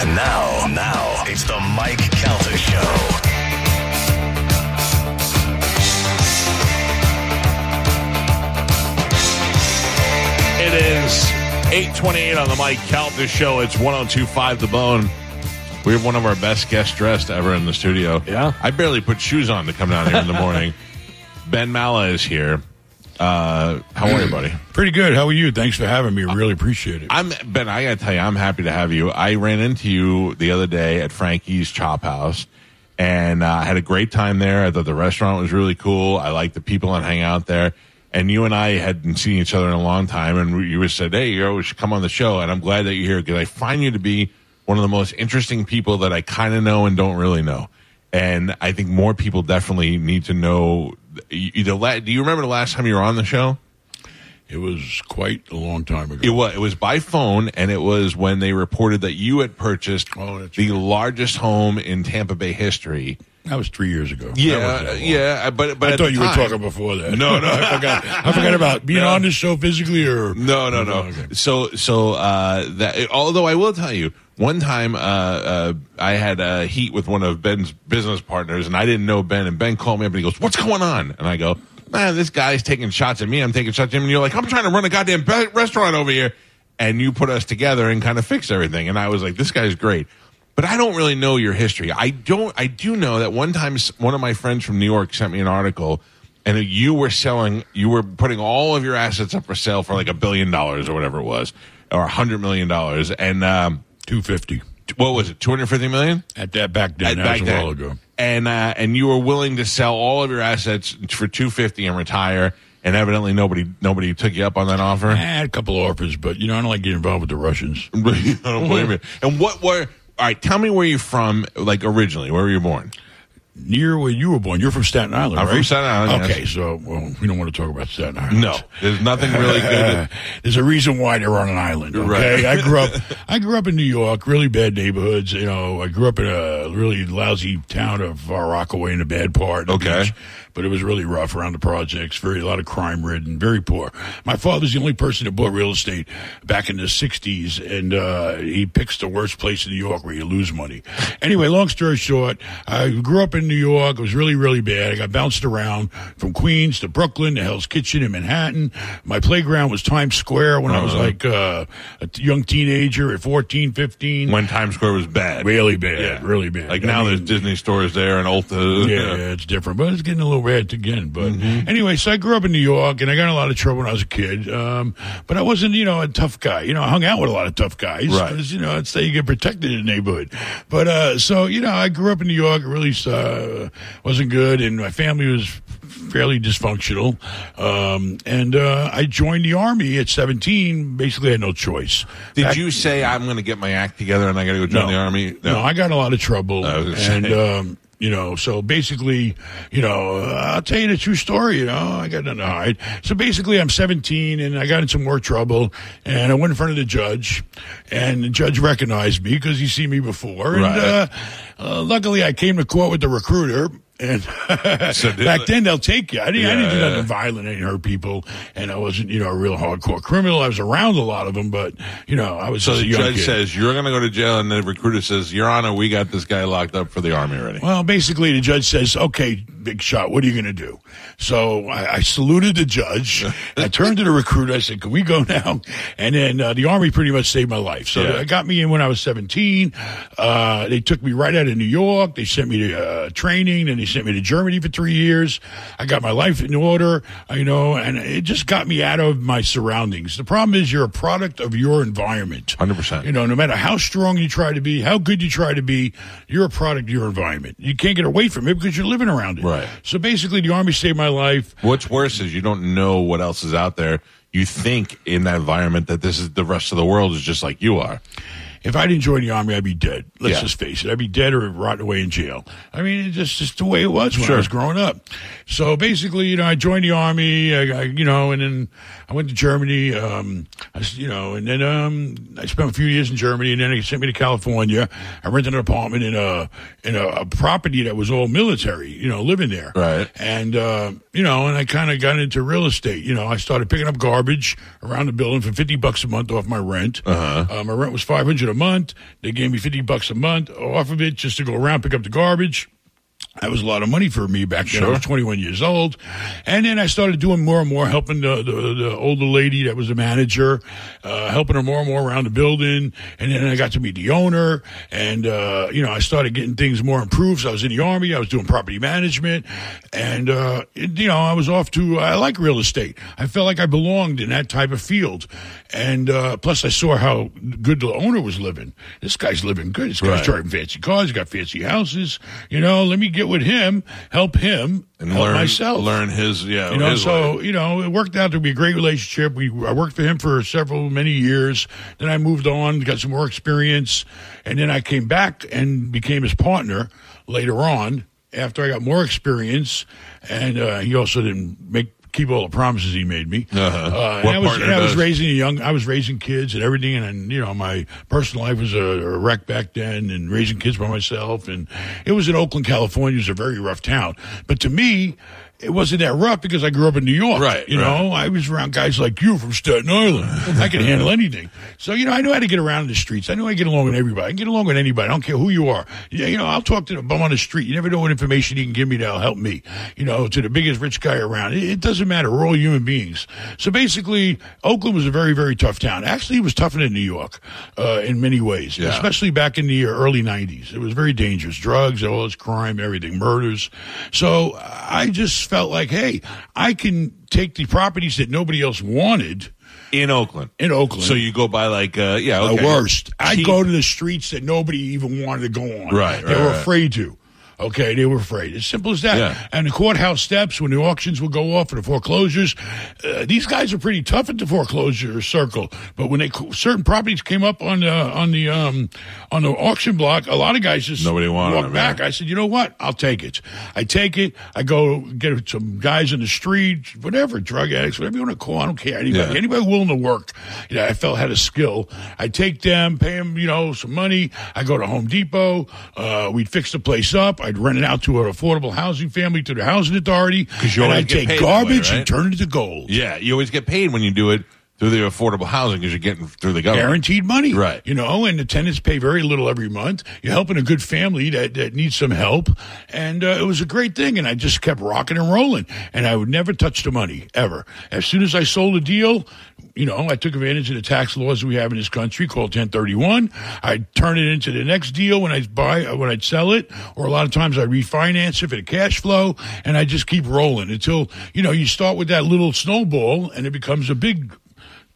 And now, now, it's the Mike Calta Show. It is 828 on the Mike Calta Show. It's 1025 The Bone. We have one of our best guests dressed ever in the studio. Yeah. I barely put shoes on to come down here in the morning. ben Mallah is here. Uh, how are you, buddy? Pretty good. How are you? Thanks for having me. Really appreciate it. I'm Ben. I gotta tell you, I'm happy to have you. I ran into you the other day at Frankie's Chop House, and uh, had a great time there. I thought the restaurant was really cool. I liked the people that hang out there. And you and I hadn't seen each other in a long time, and you said, "Hey, you always should come on the show." And I'm glad that you're here because I find you to be one of the most interesting people that I kind of know and don't really know. And I think more people definitely need to know. Either la- do you remember the last time you were on the show? it was quite a long time ago. It was, it was by phone, and it was when they reported that you had purchased Oh, the largest home in Tampa Bay history. that was three years ago. Yeah, was that long. yeah, but but I thought the you were talking before that. No, no. I forgot. I forgot about being No. on the show physically, or No, no, no. Oh, okay. So, so uh, that. Although I will tell you, one time uh, uh, I had a heat with one of Ben's business partners, and I didn't know Ben. And Ben called me up and he goes, "What's going on?" And I go, "Man, this guy's taking shots at me. I'm taking shots at him." And you're like, "I'm trying to run a goddamn restaurant over here," and you put us together and kind of fix everything. And I was like, "This guy's great." But I don't really know your history. I don't. I do know that one time one of my friends from New York sent me an article, and you were selling, you were putting all of your assets up for sale for like a billion dollars or whatever it was, or a hundred million dollars. And um, two fifty what was it, two hundred fifty million? at that back then. At- That was a while ago. And uh, and you were willing to sell all of your assets for two fifty and retire. And evidently nobody nobody took you up on that offer. I had a couple of offers, but you know I don't like getting involved with the Russians. I don't blame you. And what were all right? Tell me where you're from, like originally. Where were you born? Near where you were born, you're from Staten Island, I'm right? from Staten Island, Okay, yes. so well, we don't want to talk about Staten Island. No, there's nothing really Uh, good. there's a reason why they're on an island. Okay, Right. I grew up. I grew up in New York, really bad neighborhoods. You know, I grew up in a really lousy town of Far Rockaway in a bad part. Okay. beach. But it was really rough around the projects. Very a lot of crime ridden, very poor. My father's the only person that bought real estate back in the '60s, and uh, he picks the worst place in New York where you lose money. Anyway, long story short, I grew up in New York. It was really, really bad. I got bounced around from Queens to Brooklyn to Hell's Kitchen in Manhattan. My playground was Times Square when I was Uh-huh. like uh, a young teenager at 14, 15. When Times Square was bad. really bad, Yeah. really bad. Like I now mean, there's Disney stores there and Ulta. yeah, yeah, it's different, but it's getting a little bad again. But Mm-hmm. anyway, so I grew up in New York, and I got in a lot of trouble when I was a kid. Um, but I wasn't, you know, a tough guy. You know, I hung out with a lot of tough guys. Right. You know, it's that you get protected in the neighborhood. But uh, so you know, I grew up in New York. It really uh, wasn't good, and my family was fairly dysfunctional. Um, and uh, I joined the army at 17. Basically, I had no choice. Did Back- you say I'm going to get my act together and I got to go join the army? no, I got in a lot of trouble, and um, you know, so basically, you know, I'll tell you the true story. You know, I got nothing to hide. So basically, I'm 17, and I got in some more trouble, and I went in front of the judge, and the judge recognized me because he's seen me before, and uh, uh, luckily, I came to court with the recruiter. And So back then they'll take you. I didn't, I didn't do Yeah, nothing yeah. violent. I didn't hurt people, and I wasn't, you know, a real hardcore criminal. I was around a lot of them, but you know, I was So the judge kid. says you're going to go to jail, and the recruiter says, "Your Honor, we got this guy locked up for the army already." Well, basically, the judge says, "Okay, big shot. What are you going to do?" So I, I saluted the judge. I turned to the recruiter. I said, "Can we go now?" And then uh, the army pretty much saved my life. So Yeah. they got me in when I was 17. Uh, they took me right out of New York. They sent me to uh, training, and they sent me to Germany for three years. I got my life in order, uh, you know, and it just got me out of my surroundings. The problem is, you're a product of your environment. 100%. You know, no matter how strong you try to be, how good you try to be, you're a product of your environment. You can't get away from it because you're living around it. Right. So basically, the army saved my life. What's worse is you don't know what else is out there. You think in that environment that this is the rest of the world is just like you are. If I didn't join the army, I'd be dead. Let's Yeah. just face it. I'd be dead or rotting away in jail. I mean, it's just, just the way it was when Sure. I was growing up. So basically, you know, I joined the army, I, I, you know, and then I went to Germany, um, I, you know, and then um, I spent a few years in Germany, and then they sent me to California. I rented an apartment in a in a, a property that was all military, you know, living there. Right. And, uh, you know, and I kind of got into real estate. You know, I started picking up garbage around the building for 50 bucks a month off my rent. Uh-huh. Uh, my rent was 500 a month. They gave me 50 bucks a month off of it just to go around, pick up the garbage. That was a lot of money for me back then. I was 21 years old. And then I started doing more and more, helping the, the, the older lady that was the manager, uh, helping her more and more around the building. And then I got to meet the owner. And, uh, you know, I started getting things more improved. So I was in the Army. I was doing property management. And, uh, it- you know, I was off to, I like real estate. I felt like I belonged in that type of field. And, uh, plus I saw how good the owner was living. This guy's living good. This guy's Right. driving fancy cars. He's got fancy houses. You know, let me get with him, help him, and help learn myself. learn his yeah You know, so way. you know, it worked out to be a great relationship. We I worked for him for several many years. Then I moved on, got some more experience, and then I came back and became his partner later on after I got more experience. And uh, he also didn't make keep all the promises he made me. Uh-huh. Uh, What I was, I was raising a young, I was raising kids and everything, and, and you know, my personal life was a, a wreck back then, and raising kids by myself, and it was in Oakland, California. It was a very rough town, but to me. It wasn't that rough because I grew up in New York. Right, You right. know, I was around guys like you from Staten Island. I could handle anything. So, you know, I knew how to get around in the streets. I knew I get along with everybody. I can get along with anybody. I don't care who you are. Yeah, you know, I'll talk to the bum on the street. You never know what information he can give me that'll help me. You know, to the biggest rich guy around. It, it doesn't matter. We're all human beings. So basically, Oakland was a very, very tough town. Actually, it was tougher than New York uh, in many ways, Yeah. especially back in the early 90s. It was very dangerous. Drugs, all this crime, everything, murders. So I just felt like, hey, I can take the properties that nobody else wanted in Oakland. in Oakland. So you go by like uh yeah okay. the worst. I'd go to the streets that nobody even wanted to go on. Right, They right, were right. afraid to. Okay, they were afraid. As simple as that. Yeah. And the courthouse steps, when the auctions would go off for the foreclosures, uh, these guys are pretty tough at the foreclosure circle. But when they certain properties came up on the on the um on the auction block, a lot of guys just Nobody wanted walked them, back. I said, you know what? I'll take it. I take it. I go get some guys in the street, whatever, drug addicts, whatever you want to call. I don't care. Anybody, Yeah. anybody willing to work. You know, I felt had a skill. I take them, pay them, you know, some money. I go to Home Depot. Uh, we'd fix the place up. I'd rent it out to an affordable housing family to the housing authority. 'Cause you and I'd take that way, garbage right? and turn it into gold. Yeah, you always get paid when you do it through the affordable housing because you're getting through the government. Guaranteed money, Right. You know, and the tenants pay very little every month. You're helping a good family that, that needs some help, and uh, it was a great thing. And I just kept rocking and rolling, and I would never touch the money ever. As soon as I sold a deal, you know, I took advantage of the tax laws we have in this country called 1031. I'd turn it into the next deal when I buy, uh, when I'd sell it, or a lot of times I refinance it for the cash flow, and I just keep rolling until you know you start with that little snowball, and it becomes a big.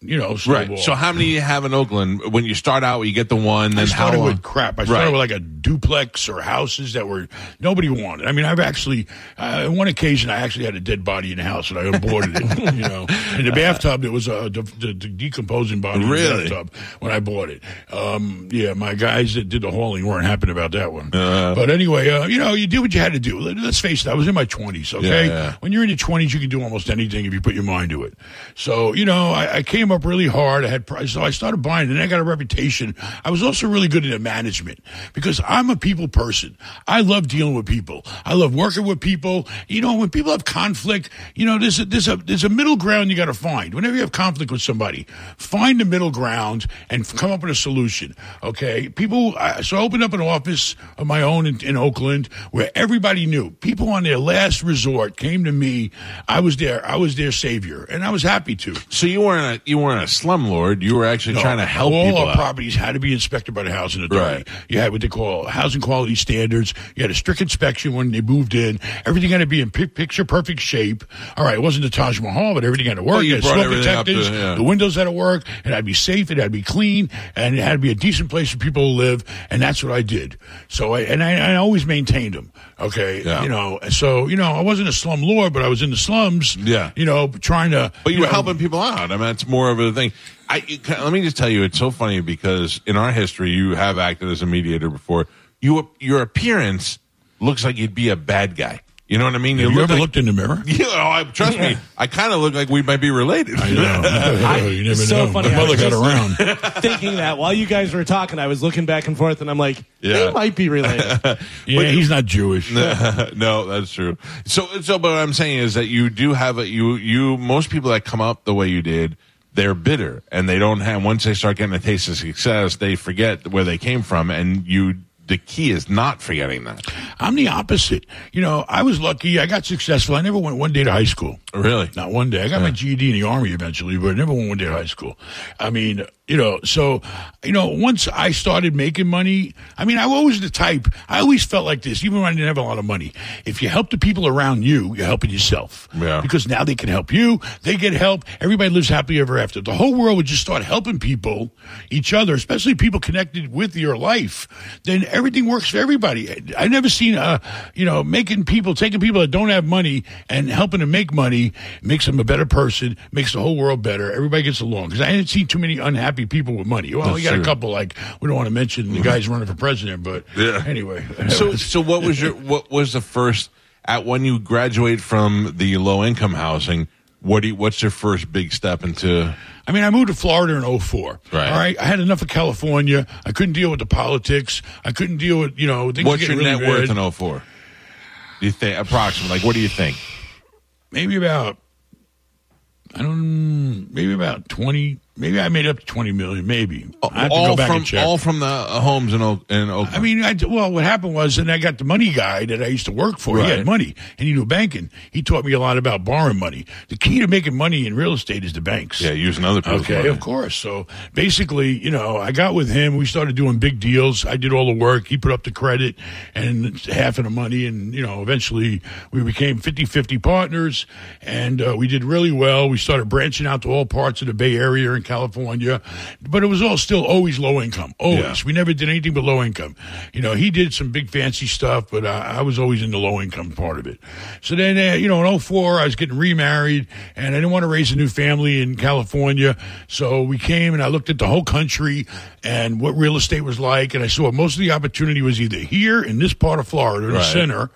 You know. Right. So how many you have in Oakland? When you start out, you get the one. Then I started how long? with crap. I started Right. with like a duplex or houses that were nobody wanted. I mean, I've actually uh, on one occasion I actually had a dead body in the house and I aborted it. You know, in the bathtub there was a de- de- de- decomposing body Really? in the bathtub when I bought it. Um, yeah, my guys that did the hauling weren't happy about that one. Uh-huh. but anyway, uh, you know, you did what you had to do. Let- Let's face it, I was in my twenties. Okay, Yeah, yeah. when you're in your twenties, you can do almost anything if you put your mind to it. So you know, I, I came up really hard. I had so I started buying, and I got a reputation. I was also really good at management because I'm a people person. I love dealing with people. I love working with people. You know, when people have conflict, you know, there's a, there's a there's a middle ground you got to find. Whenever you have conflict with somebody, find the middle ground and come up with a solution. Okay, people. So I opened up an office of my own in, in Oakland where everybody knew. People on their last resort came to me. I was there. I was their savior, and I was happy to. So you weren't a you weren't a slumlord. You were actually trying to help all people our out. properties had to be inspected by the housing authority. Right. You had what they call housing quality standards. You had a strict inspection when they moved in. Everything had to be in pi- picture perfect shape. All right, it wasn't the Taj Mahal, but everything had to work. Well, you it had smoke up to- detectors. yeah. The windows had to work. It had to be safe. It had to be clean, and it had to be a decent place for people to live. And that's what I did. So I and I, I always maintained them. Okay, Yeah. you know. So you know, I wasn't a slum lord, but I was in the slums. Yeah. you know, trying to. But you, were know, helping people out. I mean, it's more of a thing. I let me just tell you, it's so funny because in our history, you have acted as a mediator before. You your appearance looks like you'd be a bad guy. You know what I mean? Have you look ever like- looked in the mirror? You oh, know, I, trust me, I kind of look like we might be related. I know. I, you never so know. funny. My I mother got around. Thinking that while you guys were talking, I was looking back and forth, and I'm like, Yeah. they might be related. Yeah, he's not Jewish. no, that's true. So, so, but what I'm saying is that you do have a you you most people that come up the way you did, they're bitter and they don't have. Once they start getting a taste of success, they forget where they came from, and you. The key is not forgetting that. I'm the opposite. You know, I was lucky. I got successful. I never went one day to high school. Really? Not one day. I got my GED in the army eventually, but I never went one day to high school. I mean, you know, so, you know, once I started making money, I mean, I was always the type, I always felt like this, even when I didn't have a lot of money. If you help the people around you, you're helping yourself. Yeah. Because now they can help you, they get help, everybody lives happily ever after. The whole world would just start helping people, each other, especially people connected with your life, then everything works for everybody. I've never seen, uh, you know, making people, taking people that don't have money and helping them make money makes them a better person, makes the whole world better. Everybody gets along. Because I didn't see too many unhappy people with money. Well, That's we got true. a couple like we don't want to mention the guys running for president, but Yeah. anyway. So, so what was your what was the first at when you graduate from the low income housing? What do you, what's your first big step into? I mean, I moved to Florida in 04. Right. All right. I had enough of California. I couldn't deal with the politics. I couldn't deal with, you know, things What's getting your net really worth bad. in 04? Do you think approximately? Like, what do you think? Maybe about, I don't, maybe about 20, maybe I made up to 20 million, maybe. I have to all go back from and check. all from the uh, homes in, Oak, in Oakland. I mean, I, well, what happened was, and I got the money guy that I used to work for. He Right. had money, and he knew banking. He taught me a lot about borrowing money. The key to making money in real estate is the banks. yeah, using other people's Okay, money. of course. So basically, you know, I got with him. We started doing big deals. I did all the work. He put up the credit and half of the money. And, you know, eventually we became 50 50 partners and uh, we did really well. We started branching out to all parts of the Bay Area in California. But it was all still always low income. Always. Yeah. We never did anything but low income. You know, he did some big fancy stuff, but I, I was always in the low income part of it. So then, uh, you know, in 04, I was getting remarried and I didn't want to raise a new family in California. So we came and I looked at the whole country and what real estate was like. And I saw most of the opportunity was either here in this part of Florida, in the center,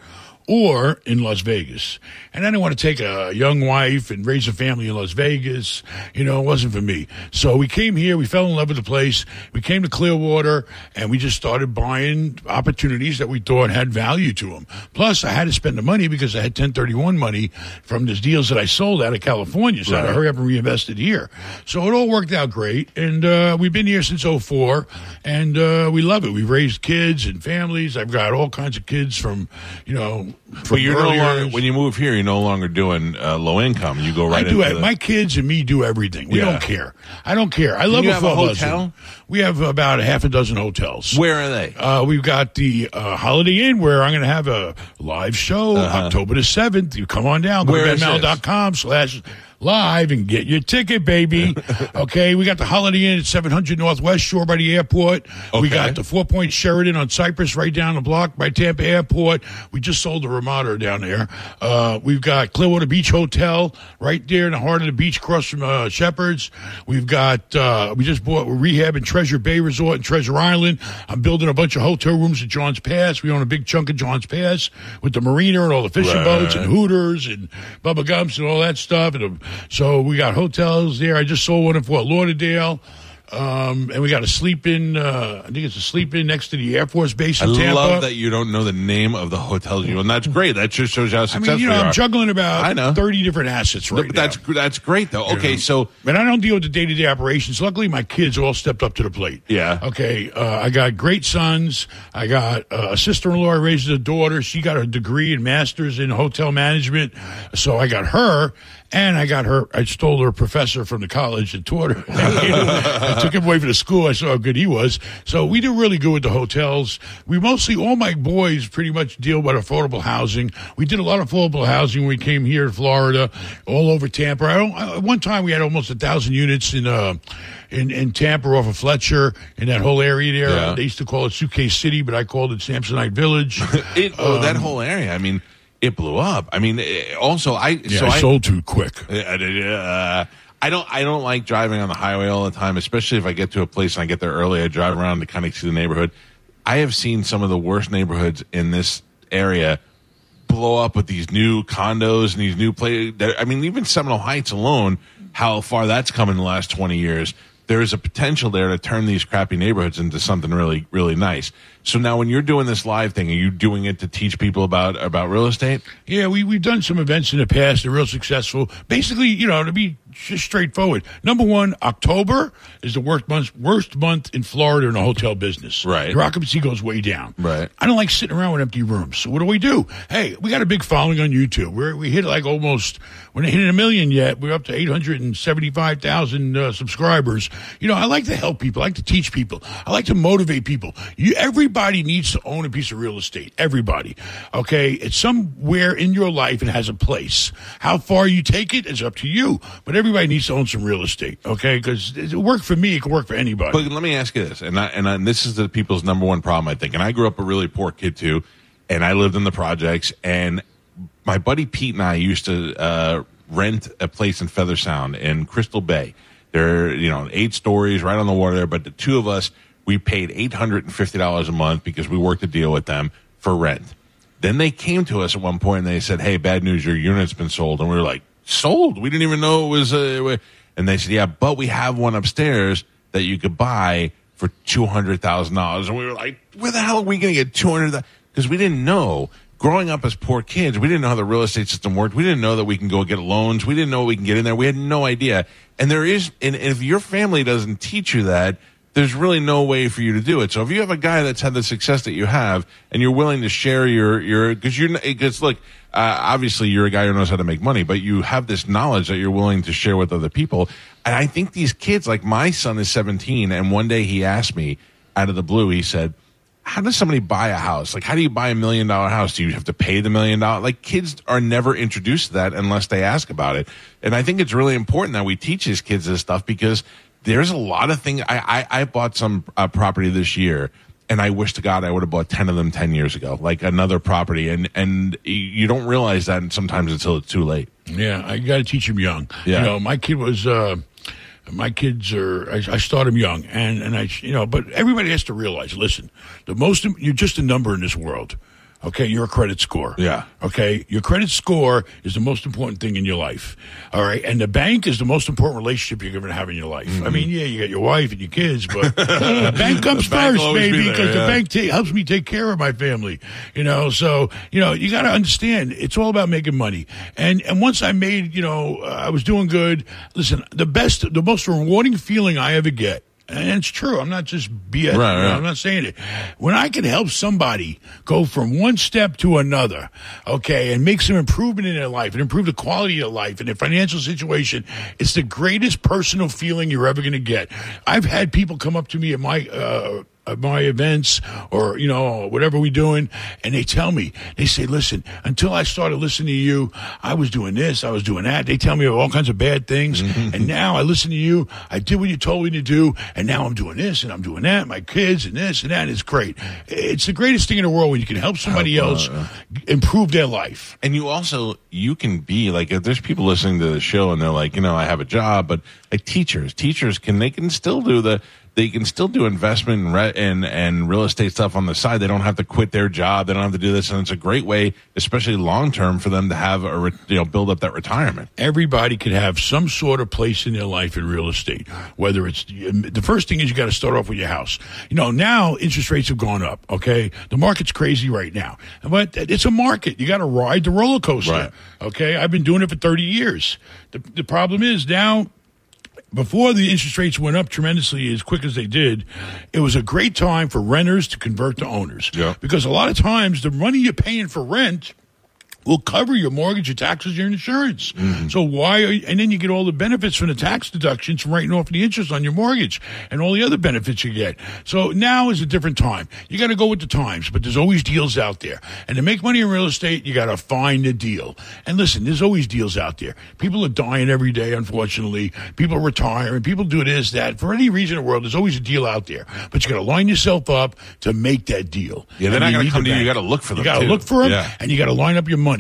or in Las Vegas. And I didn't want to take a young wife and raise a family in Las Vegas. You know, it wasn't for me. So we came here, we fell in love with the place. We came to Clearwater and we just started buying opportunities that we thought had value to them. Plus, I had to spend the money because I had 1031 money from these deals that I sold out of California. So I had to hurry up and reinvest it here. So it all worked out great. And uh, we've been here since 04 and uh, we love it. We've raised kids and families. I've got all kinds of kids from, you know, But you're no longer when you move here. You're no longer doing uh, low income. You go right I do. into it. the- My kids and me do everything. We Yeah. don't care. I don't care. I love you a have a hotel? We have about a half a dozen hotels. Where are they? Uh, we've got the uh, Holiday Inn where I'm going to have a live show October the 7th. You come on down. Go Uh-huh. Where to slash live and get your ticket, baby. okay. We got the Holiday Inn at 700 Northwest Shore by the airport. We got the Four Point Sheraton on Cypress right down the block by Tampa Airport. We just sold the Ramada down there. Uh, we've got Clearwater Beach Hotel right there in the heart of the beach across from uh, Shephard's. We've got, uh, we just bought rehab in Treasure Bay Resort in Treasure Island. I'm building a bunch of hotel rooms at John's Pass. We own a big chunk of John's Pass with the marina and all the fishing Right. boats and Hooters and Bubba Gumps and all that stuff. And um, so we got hotels there. I just saw one in Fort Lauderdale. Um, and we got a Sleep Inn, uh, I think it's a Sleep Inn next to the Air Force Base I in Tampa. love that you don't know the name of the hotels you and That's great. That just shows how I successful mean, you know, you I'm are. juggling about I know. 30 different assets right But now. that's that's great though. Okay, so And I don't deal with the day to day operations. Luckily, my kids all stepped up to the plate. Yeah. Okay. Uh, I got great sons. I got uh, a sister in law who raises a daughter. She got a degree and master's in hotel management. So I got her. And I got her, I stole her professor from the college and taught her. I took him away from the school. I saw how good he was. So we do really good with the hotels. We mostly, all my boys pretty much deal with affordable housing. We did a lot of affordable housing when we came here to Florida, all over Tampa. I one time we had almost a thousand units in, uh, in, in Tampa off of Fletcher in that whole area there. Yeah. They used to call it Suitcase City, but I called it Samsonite Village. it, oh, Um, that whole area. I mean, it blew up. I mean, eh, also I yeah, so I I sold too quick. Uh, I I don't I don't like driving on the highway all the time, especially if I get to a place and I get there early. I drive around to kind of see the neighborhood. I have seen some of the worst neighborhoods in this area blow up with these new condos and these new play. I mean, even Seminole Heights alone, how far that's come in the last twenty years. There is a potential there to turn these crappy neighborhoods into something really, really nice. So now, when you're doing this live thing, are you doing it to teach people about about real estate? Yeah, we we've done some events in the past. They're real successful. Basically, you know, to be just straightforward. Number one, October is the worst month worst month in Florida in the hotel business. Right. Your occupancy goes way down. Right. I don't like sitting around with empty rooms. So what do we do? Hey, we got a big following on YouTube. We're, we hit like almost we're not hitting a million yet. We're up to eight hundred and seventy five thousand uh, subscribers. You know, I like to help people. I like to teach people. I like to motivate people. You everybody needs to own a piece of real estate. Everybody. Okay, it's somewhere in your life it has a place. How far you take it is up to you. But everybody needs to own some real estate. Okay, because it worked for me. It can work for anybody. But let me ask you this, and I, and, I, and this is the people's number one problem, I think. And I grew up a really poor kid too, and I lived in the projects. And my buddy Pete and I used to uh, rent a place in Feather Sound in Crystal Bay. There, you know, eight stories right on the water there. But the two of us, we paid eight hundred and fifty dollars a month because we worked a deal with them for rent. Then they came to us at one point and they said, "Hey, bad news, your unit's been sold." And we were like, "Sold? We didn't even know it was." Uh, and they said, "Yeah, but we have one upstairs that you could buy for two hundred thousand dollars." And we were like, "Where the hell are we going to get two hundred? Because we didn't know." Growing up as poor kids, we didn't know how the real estate system worked. We didn't know that we can go get loans. We didn't know we can get in there. We had no idea. And there is, and if your family doesn't teach you that, there's really no way for you to do it. So if you have a guy that's had the success that you have, and you're willing to share your your because you're because look, uh, obviously you're a guy who knows how to make money, but you have this knowledge that you're willing to share with other people. And I think these kids, like my son is 17, and one day he asked me out of the blue, he said. How does somebody buy a house? Like, how do you buy a million dollar house? Do you have to pay the million dollar? Like, kids are never introduced to that unless they ask about it. And I think it's really important that we teach these kids this stuff because there's a lot of things. I, I, I bought some uh, property this year and I wish to God I would have bought 10 of them 10 years ago, like another property. And, and you don't realize that sometimes until it's too late. Yeah, I got to teach them young. Yeah. You know, my kid was. Uh, my kids are. I, I start them young, and and I, you know, but everybody has to realize. Listen, the most you're just a number in this world. Okay, your credit score. Yeah. Okay, your credit score is the most important thing in your life. All right, and the bank is the most important relationship you're going to have in your life. I mean, yeah, you got your wife and your kids, but the bank comes The bank first, baby, because yeah. the bank ta- helps me take care of my family. You know, so you know, you got to understand, it's all about making money. And and once I made, you know, uh, I was doing good. Listen, the best, the most rewarding feeling I ever get. And it's true. I'm not just BS. know, right. I'm not saying it. When I can help somebody go from one step to another, okay, and make some improvement in their life and improve the quality of life and their financial situation, it's the greatest personal feeling you're ever going to get. I've had people come up to me at my, uh, Uh, my events or you know whatever we're doing and they tell me they say listen until i started listening to you i was doing this i was doing that. They tell me all kinds of bad things mm-hmm. and now i listen to you i did what you told me to do and now i'm doing this and i'm doing that my kids and this and that and it's great. It's the greatest thing in the world when you can help somebody uh, else uh. improve their life. And you also you can be like if there's people listening to the show and they're like, you know, I have a job, but like teachers, teachers can they can still do the they can still do investment and and and real estate stuff on the side. They don't have to quit their job. They don't have to do this, and it's a great way, especially long term, for them to have a re- you know build up that retirement. everybody could have some sort of place in their life in real estate. Whether it's the first thing is you got to start off with your house. You know, now interest rates have gone up. Okay, the market's crazy right now, but it's a market. You got to ride the roller coaster. Right. Okay, I've been doing it for thirty years. The the problem is now before the interest rates went up tremendously as quick as they did, it was a great time for renters to convert to owners. Yeah. Because a lot of times the money you're paying for rent will cover your mortgage, your taxes, your insurance. Mm-hmm. So why? Are, and then you get all the benefits from the tax deductions from writing off the interest on your mortgage and all the other benefits you get. So now is a different time. You got to go with the times, but there's always deals out there. And to make money in real estate, you got to find a deal. And listen, there's always deals out there. People are dying every day, unfortunately. People retire retiring. People do this, that. For any reason in the world, there's always a deal out there. But you got to line yourself up to make that deal. Yeah, they're And not gonna come to you. You gotta look for them, You got to look for them, Yeah. and you got to line up your money.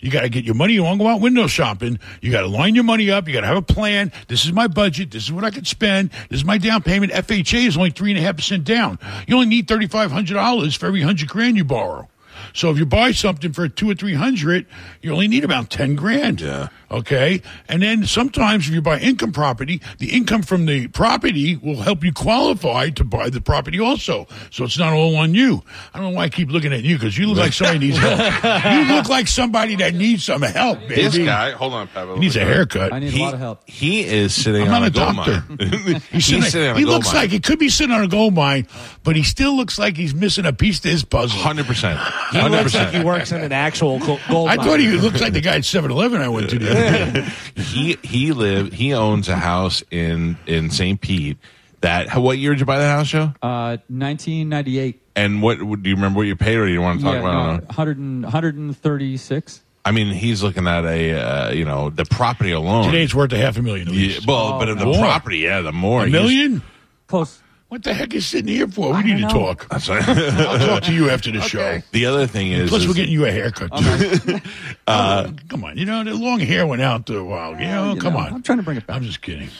You got to get your money. You to go out window shopping. You got to line your money up. You got to have a plan. This is my budget. This is what I could spend. This is my down payment. FHA is only three and a half percent down. You only need thirty five hundred dollars for every hundred grand you borrow. So if you buy something for two or three hundred, you only need about ten grand. Yeah. Okay. And then sometimes if you buy income property, the income from the property will help you qualify to buy the property also. So it's not all on you. I don't know why I keep looking at you because you look like somebody needs help. you look like somebody that needs some help, baby. This guy, hold on, Pavel. He needs a haircut. I need He, a lot of help. he is sitting I'm on not a a gold doctor. mine. He's sitting, sitting on a he gold looks mine. like he could be sitting on a gold mine, but he still looks like he's missing a piece to his puzzle. Hundred percent. He Hundred looks like he works in an actual co- gold I mine. thought he looked like the guy at 7-Eleven I went to the other day. He he live. He owns a house in in St. Pete. That what year did you buy that house, Joe? Uh, 1998. And what do you remember? What you paid, or do you want to talk yeah, about? no, 100 and, 136. I mean, he's looking at a uh, you know the property alone. Today it's worth a half a million. At Yeah, least. well, but in the More. property, yeah, the more a million? Close. What the heck is sitting here for? We I need to know. talk. That's right. I'll talk to you after the show. the other thing is, Plus, is- we're getting you a haircut too. Uh, come on, you know the long hair went out for a while. You know, you come know, on. I'm trying to bring it back. I'm just kidding.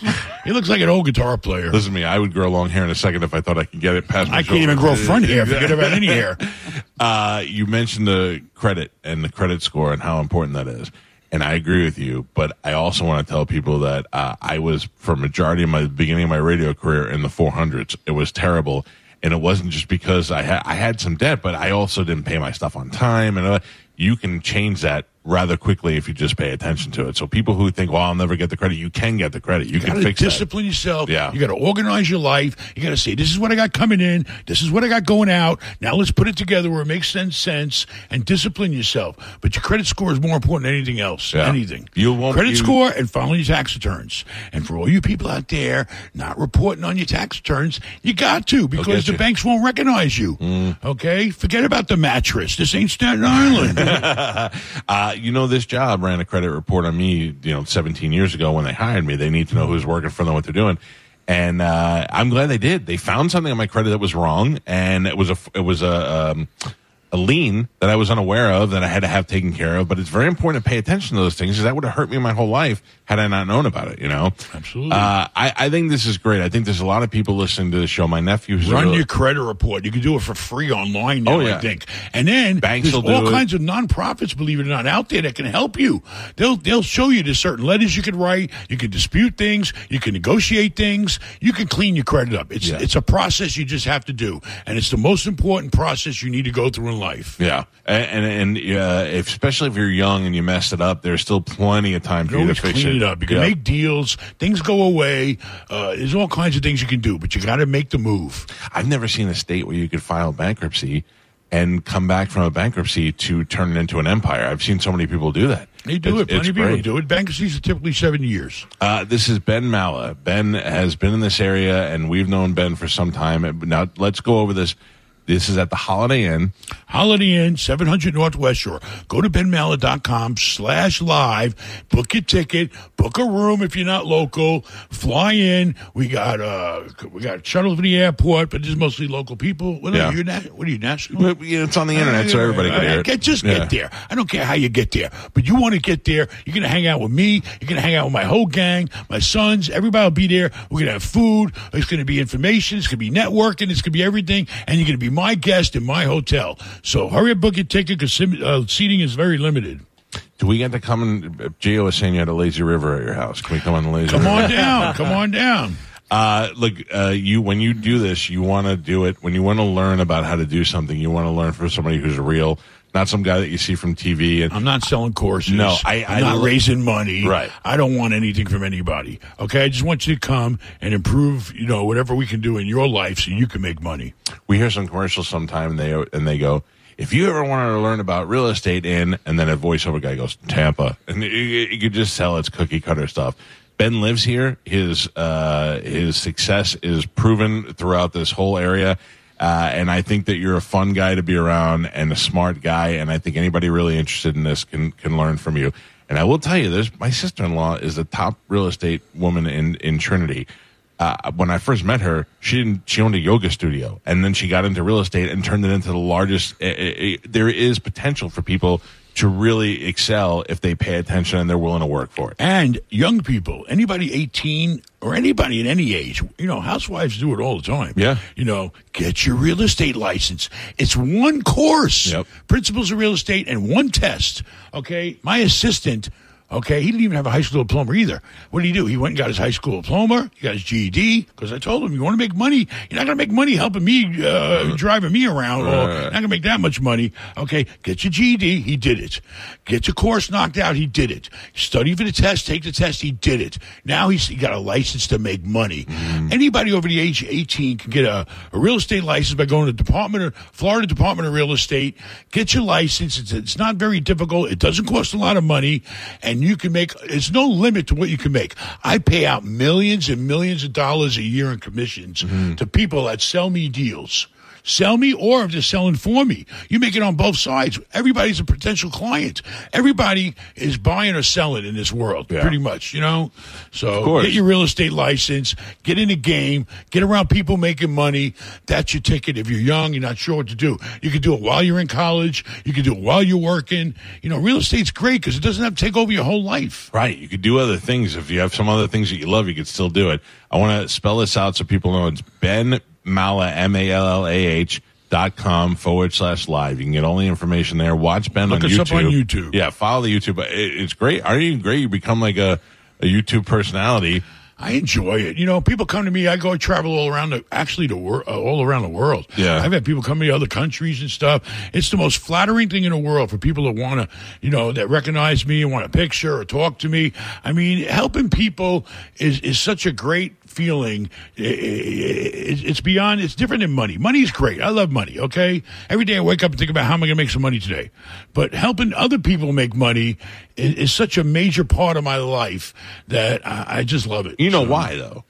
he looks like an old guitar player. listen to me. I would grow long hair in a second if I thought I could get it past. my I can't even shoulder. grow front hair. Forget about any hair. Uh, you mentioned the credit and the credit score and how important that is. And I agree with you, but I also want to tell people that uh, I was, for majority of my beginning of my radio career, in the 400s. It was terrible, and it wasn't just because I had I had some debt, but I also didn't pay my stuff on time. And uh, you can change that rather quickly if you just pay attention to it. So people who think, "Well, I'll never get the credit," you can get the credit. You, You can got to fix that. discipline yourself. Yeah. You got to organize your life. You got to say, this is what I got coming in. This is what I got going out. Now let's put it together where it makes sense, sense and discipline yourself. But your credit score is more important than anything else. Yeah. Anything. You won't- credit you- score and filing your tax returns. And for all you people out there not reporting on your tax returns, you got to because the you. banks won't recognize you. Okay? Forget about the mattress. This ain't Staten Island. Uh, you know, this job ran a credit report on me, you know, 17 years ago when they hired me. They need to know who's working for them, what they're doing. And uh, I'm glad they did. They found something on my credit that was wrong, and it was a it was a um, a lien that I was unaware of that I had to have taken care of. But it's very important to pay attention to those things because that would have hurt me my whole life had I not known about it. You know, Absolutely. Uh, I, I think this is great. I think there's a lot of people listening to the show. My nephew, Run really- your credit report. You can do it for free online now, Oh, yeah. I think. And then Banks there's all it. kinds of nonprofits, believe it or not, out there that can help you. They'll they'll show you the certain letters you can write. You can dispute things. You can negotiate things. You can clean your credit up. It's Yeah. it's a process you just have to do, and it's the most important process you need to go through in life. Yeah, and and, and uh, if, especially if you're young and you messed it up, there's still plenty of time for can you to fix it. It up. You can Yeah. make deals. Things go away. Uh, there's all kinds of things you can do, but you got to make the move. I've never seen a state where you could file bankruptcy and come back from a bankruptcy to turn it into an empire. I've seen so many people do that. They do It's- it. Plenty of people do it. Bankruptcies are typically seven years. Uh, this is Ben Mallah. Ben has been in this area, and we've known Ben for some time. Now let's go over this. This is at the Holiday Inn. Holiday Inn, 700 Northwest Shore. Go to benmallah.com slash live. Book your ticket. Book a room if you're not local. Fly in. We got uh, we got shuttle to the airport, but this is mostly local people. What Yeah. are you? na- What are you national? But, yeah, It's on the internet, so everybody can Uh, hear it. Get, just Yeah. get there. I don't care how you get there, but you want to get there. You're going to hang out with me. You're going to hang out with my whole gang, my sons. Everybody will be there. We're going to have food. It's going to be information. It's going to be networking. It's going to be everything. And you're going to be my guest in my hotel. So hurry up, book your ticket because uh, seating is very limited. Do we get to come and Gio was saying you had a lazy river at your house? Can we come on the lazy Come river? on down. Come on down. Uh, look, uh, you when you do this, you want to do it when you want to learn about how to do something. You want to learn from somebody who's real, not some guy that you see from TV. And I'm not selling courses. No, I- I'm I not raising money. Right. I don't want anything from anybody. Okay. I just want you to come and improve, you know, whatever we can do in your life so you can make money. we hear some commercials sometime, and they and they go, "If you ever wanted to learn about real estate in," and then a voiceover guy goes, "Tampa," and you, you could just tell it's cookie cutter stuff. Ben lives here. His uh, his success is proven throughout this whole area. Uh, and I think that you're a fun guy to be around and a smart guy. And I think anybody really interested in this can, can learn from you. And I will tell you, there's my sister in law is the top real estate woman in, in Trinity. Uh, when I first met her, she didn't. She owned a yoga studio, and then she got into real estate and turned it into the largest. Uh, uh, uh, there is potential for people to really excel if they pay attention and they're willing to work for it. And young people, anybody 18 or anybody at any age, you know, housewives do it all the time. Yeah. You know, get your real estate license. It's one course, Yep. principles of real estate, and one test. Okay. My assistant, okay, he didn't even have a high school diploma either. What did he do? He went and got his high school diploma, he got his GED, because I told him, you want to make money, you're not going to make money helping me, uh, driving me around, or you're not going to make that much money. Okay. Get your GED. He did it. Get your course knocked out. He did it. Study for the test. Take the test. He did it. Now he's he got a license to make money. Anybody over the age of 18 can get a, a real estate license by going to the Department of Florida Department of Real Estate. Get your license. It's, it's not very difficult. It doesn't cost a lot of money, and you can make. There's no limit to what you can make. I pay out millions and millions of dollars a year in commissions mm-hmm. to people that sell me deals sell me or if they're selling for me. You make it on both sides. Everybody's a potential client. Everybody is buying or selling in this world, Yeah. pretty much, you know? So get your real estate license, get in the game, get around people making money. That's your ticket. If you're young, you're not sure what to do. You can do it while you're in college. You can do it while you're working. You know, real estate's great because it doesn't have to take over your whole life. Right. You could do other things. If you have some other things that you love, you could still do it. I want to spell this out so people know it's Ben Mallah, M A L L A H dot com forward slash live. You can get all the information there. Watch Ben Look on us YouTube. up on YouTube. Yeah, follow the YouTube. It, it's great. Aren't you great? You become like a, a YouTube personality. I enjoy it. You know, people come to me. I go travel all around the actually the wor- uh, all around the world. Yeah. I've had people come to me other countries and stuff. It's the most flattering thing in the world for people that want to, you know, that recognize me and want a picture or talk to me. I mean, helping people is is such a great feeling. It's beyond. It's different than money. Money's great. I love money. Okay, every day I wake up and think about how am I going to make some money today. But helping other people make money is, is such a major part of my life that I, I just love it. You know So- why though?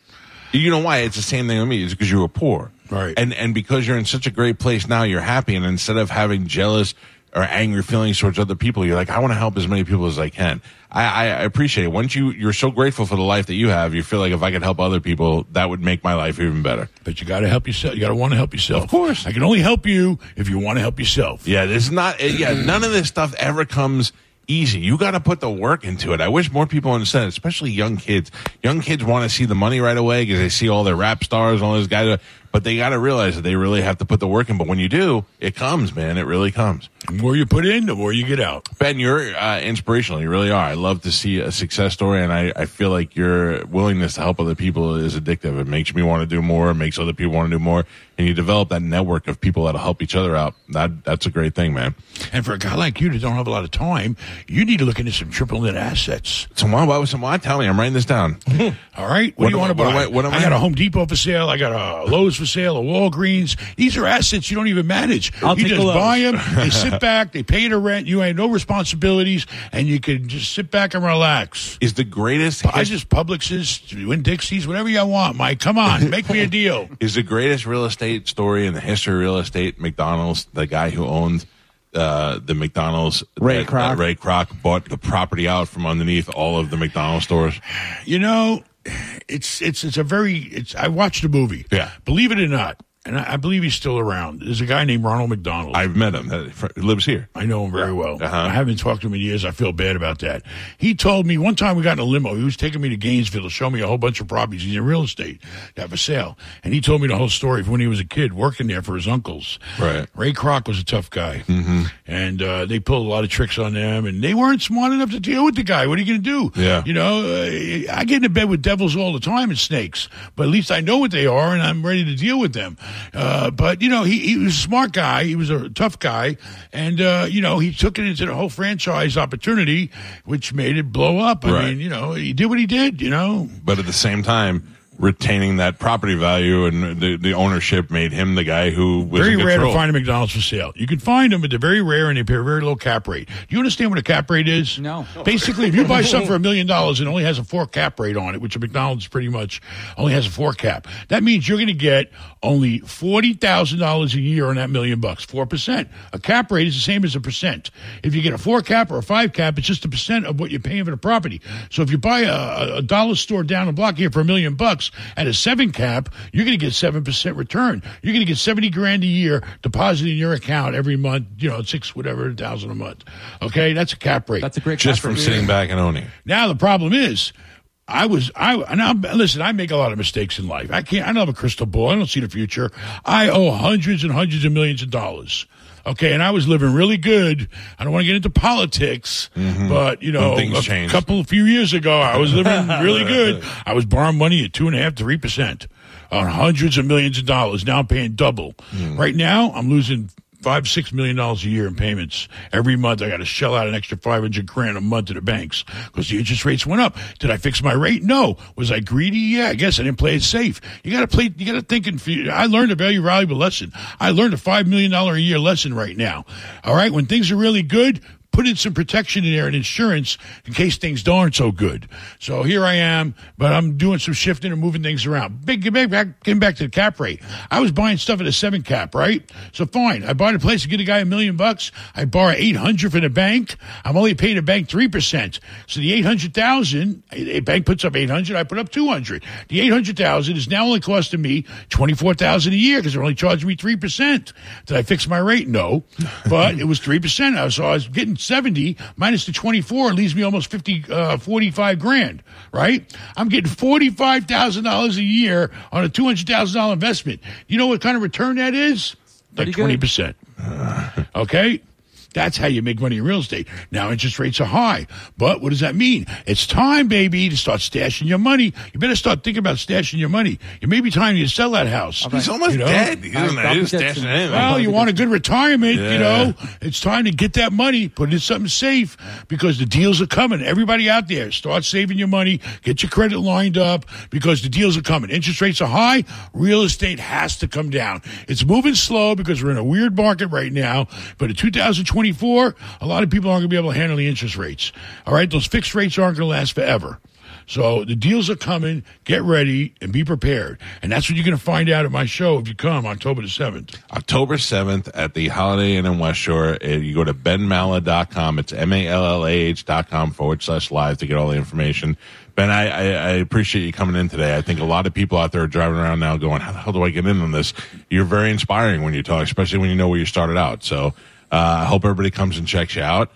You know why? It's the same thing with me. It's because you were poor, Right. And and because you're in such a great place now, you're happy. And instead of having jealous or angry feelings towards other people, you're like, I want to help as many people as I can. I, I appreciate it. Once you you're so grateful for the life that you have, you feel like if I could help other people, that would make my life even better. But you got to help yourself. You got to want to help yourself. Of course. I can only help you if you want to help yourself. Yeah, this is not. Eh, yeah, none of this stuff ever comes easy. You got to put the work into it. I wish more people understand, especially young kids. Young kids want to see the money right away because they see all their rap stars, and all those guys. But they got to realize that they really have to put the work in. But when you do, it comes, man. It really comes. The more you put in, the more you get out. Ben, you're uh, inspirational. You really are. I love to see a success story, and I, I feel like your willingness to help other people is addictive. It makes me want to do more. It makes other people want to do more, and you develop that network of people that'll help each other out. That that's a great thing, man. And for a guy like you that don't have a lot of time, you need to look into some triple net assets. So why, why, so why? Tell me, I'm writing this down. All right, what, What do you want to what buy? am I- what am I I- got a Home Depot for sale. I got a Lowe's for sale. A Walgreens. These are assets you don't even manage. I'll you just buy them. They sit back. They pay the rent. You have no responsibilities, and you can just sit back and relax. Is the greatest I just Publixes, Winn-Dixies, whatever you want, Mike. Come on, make me a deal. is the greatest real estate story in the history of real estate. McDonald's, the guy who owned uh, the McDonald's, Ray that- Kroc. that Ray Kroc bought the property out from underneath all of the McDonald's stores. You know, it's it's it's a very it's. I watched a movie. Yeah. believe it or not, and I, I believe he's still around. There's a guy named Ronald McDonald. I've met him. Fr- lives here. I know him very well. Uh-huh. I haven't talked to him in years. I feel bad about that. He told me one time we got in a limo. He was taking me to Gainesville to show me a whole bunch of properties. He's in real estate that have for sale. And he told me the whole story of when he was a kid working there for his uncles. Right. Ray Kroc was a tough guy. Mm-hmm. And uh, they pulled a lot of tricks on them. And they weren't smart enough to deal with the guy. What are you going to do? Yeah. You know, uh, I get into bed with devils all the time and snakes. But at least I know what they are and I'm ready to deal with them. Uh, but, you know, he, he was a smart guy. He was a tough guy. And, uh, you know, he took it into the whole franchise opportunity, which made it blow up. I Right. mean, you know, he did what he did, you know. But at the same time, retaining that property value and the, the ownership made him the guy who was Very in rare to find a McDonald's for sale. You can find them, but they're very rare and they pay a very low cap rate. Do you understand what a cap rate is? No. Basically, if you buy something for a million dollars and it only has a four cap rate on it, which a McDonald's pretty much only has a four cap, that means you're going to get only forty thousand dollars a year on that million bucks. Four percent. A cap rate is the same as a percent. If you get a four cap or a five cap, it's just a percent of what you're paying for the property. So if you buy a, a dollar store down the block here for a million bucks, house. At a seven cap, you're going to get seven percent return. You're going to get seventy grand a year deposited in your account every month. You know, six whatever thousand a month. Okay, that's a cap rate. That's a great Just from rate. sitting back and owning. Now the problem is, I was I now listen. I make a lot of mistakes in life. I can't. I don't have a crystal ball. I don't see the future. I owe hundreds and hundreds of millions of dollars. Okay, and I was living really good. I don't want to get into politics, mm-hmm. but you know, a change. couple, few years ago, I was living really good. I was borrowing money at two and a half, three percent on hundreds of millions of dollars. Now I'm paying double. Hmm. Right now, I'm losing five, six million dollars a year in payments every month. I got to shell out an extra five hundred grand a month to the banks because the interest rates went up. Did I fix my rate? No. Was I greedy? Yeah, I guess I didn't play it safe. You got to play. You got to think. In, fu- I learned a very valuable lesson. I learned a five million dollar a year lesson right now. All right, when things are really good. Put in some protection in there and insurance in case things aren't so good. So here I am, but I'm doing some shifting and moving things around. Big, big back, getting back to the cap rate. I was buying stuff at a seven cap, right? So fine. I bought a place to get a guy a million bucks. I borrow 800 from the bank. I'm only paying the bank 3%. So the 800,000, a bank puts up 800, I put up 200. The 800,000 is now only costing me 24,000 a year because they're only charging me 3%. Did I fix my rate? No. But it was 3%. I was, so I was getting 70 minus the 24 leaves me almost 50, uh, 45 grand, right? I'm getting $45,000 a year on a $200,000 investment. You know what kind of return that is? Like 20%. Okay? That's how you make money in real estate. Now interest rates are high. But what does that mean? It's time, baby, to start stashing your money. You better start thinking about stashing your money. It may be time to sell that house. He's almost You know? dead. He doesn't All right, he's stashing Jetson. anything. Well, you want a good retirement, you know. It's time to get that money, put it in something safe because the deals are coming. Everybody out there, start saving your money, get your credit lined up because the deals are coming. Interest rates are high. Real estate has to come down. It's moving slow because we're in a weird market right now. But in 2024, a lot of people aren't going to be able to handle the interest rates. All right, those fixed rates aren't going to last forever. So the deals are coming. Get ready and be prepared. And that's what you're going to find out at my show if you come October the 7th. October 7th at the Holiday Inn in West Shore. Uh, You go to benmallah.com. It's M-A-L-L-A-H dot com forward slash live to get all the information. Ben, I, I, I appreciate you coming in today. I think a lot of people out there are driving around now going, how the hell do I get in on this? You're very inspiring when you talk, especially when you know where you started out. So Uh, I hope everybody comes and checks you out.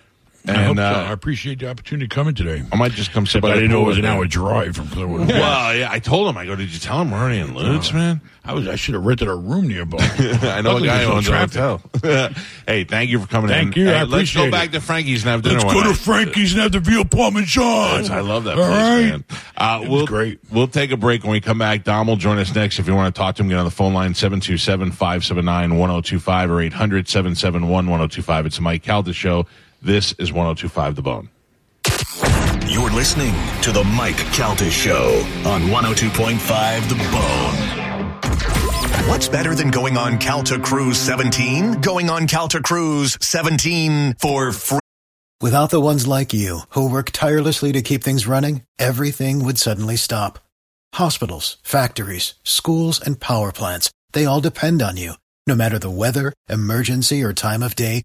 And I hope so. uh, I appreciate the opportunity coming today. I might just come sit Except by I the didn't know it was an hour drive from Clearwater. Well, yeah, I told him. I go, did you tell him we're already in Lutz, man? I was. I should have rented a room nearby. I know Luckily, a guy owns a hotel. hey, thank you for coming in. Thank you. Hey, I let's appreciate go back it. to Frankie's and have dinner Let's one go to night. Frankie's and have the veal parmesan. I love that All place, right. man. Uh, It was we'll, great. We'll take a break when we come back. Dom will join us next. If you want to talk to him, get on the phone line 727-579-1025 or 800-771-1025. It's Mike Calta Show. This is 1025 The Bone. You're listening to the Mike Calta Show on 102.5 The Bone. What's better than going on Calta Cruise 17? Going on Calta Cruise 17 for free. Without the ones like you, who work tirelessly to keep things running, everything would suddenly stop. Hospitals, factories, schools, and power plants, they all depend on you. No matter the weather, emergency, or time of day,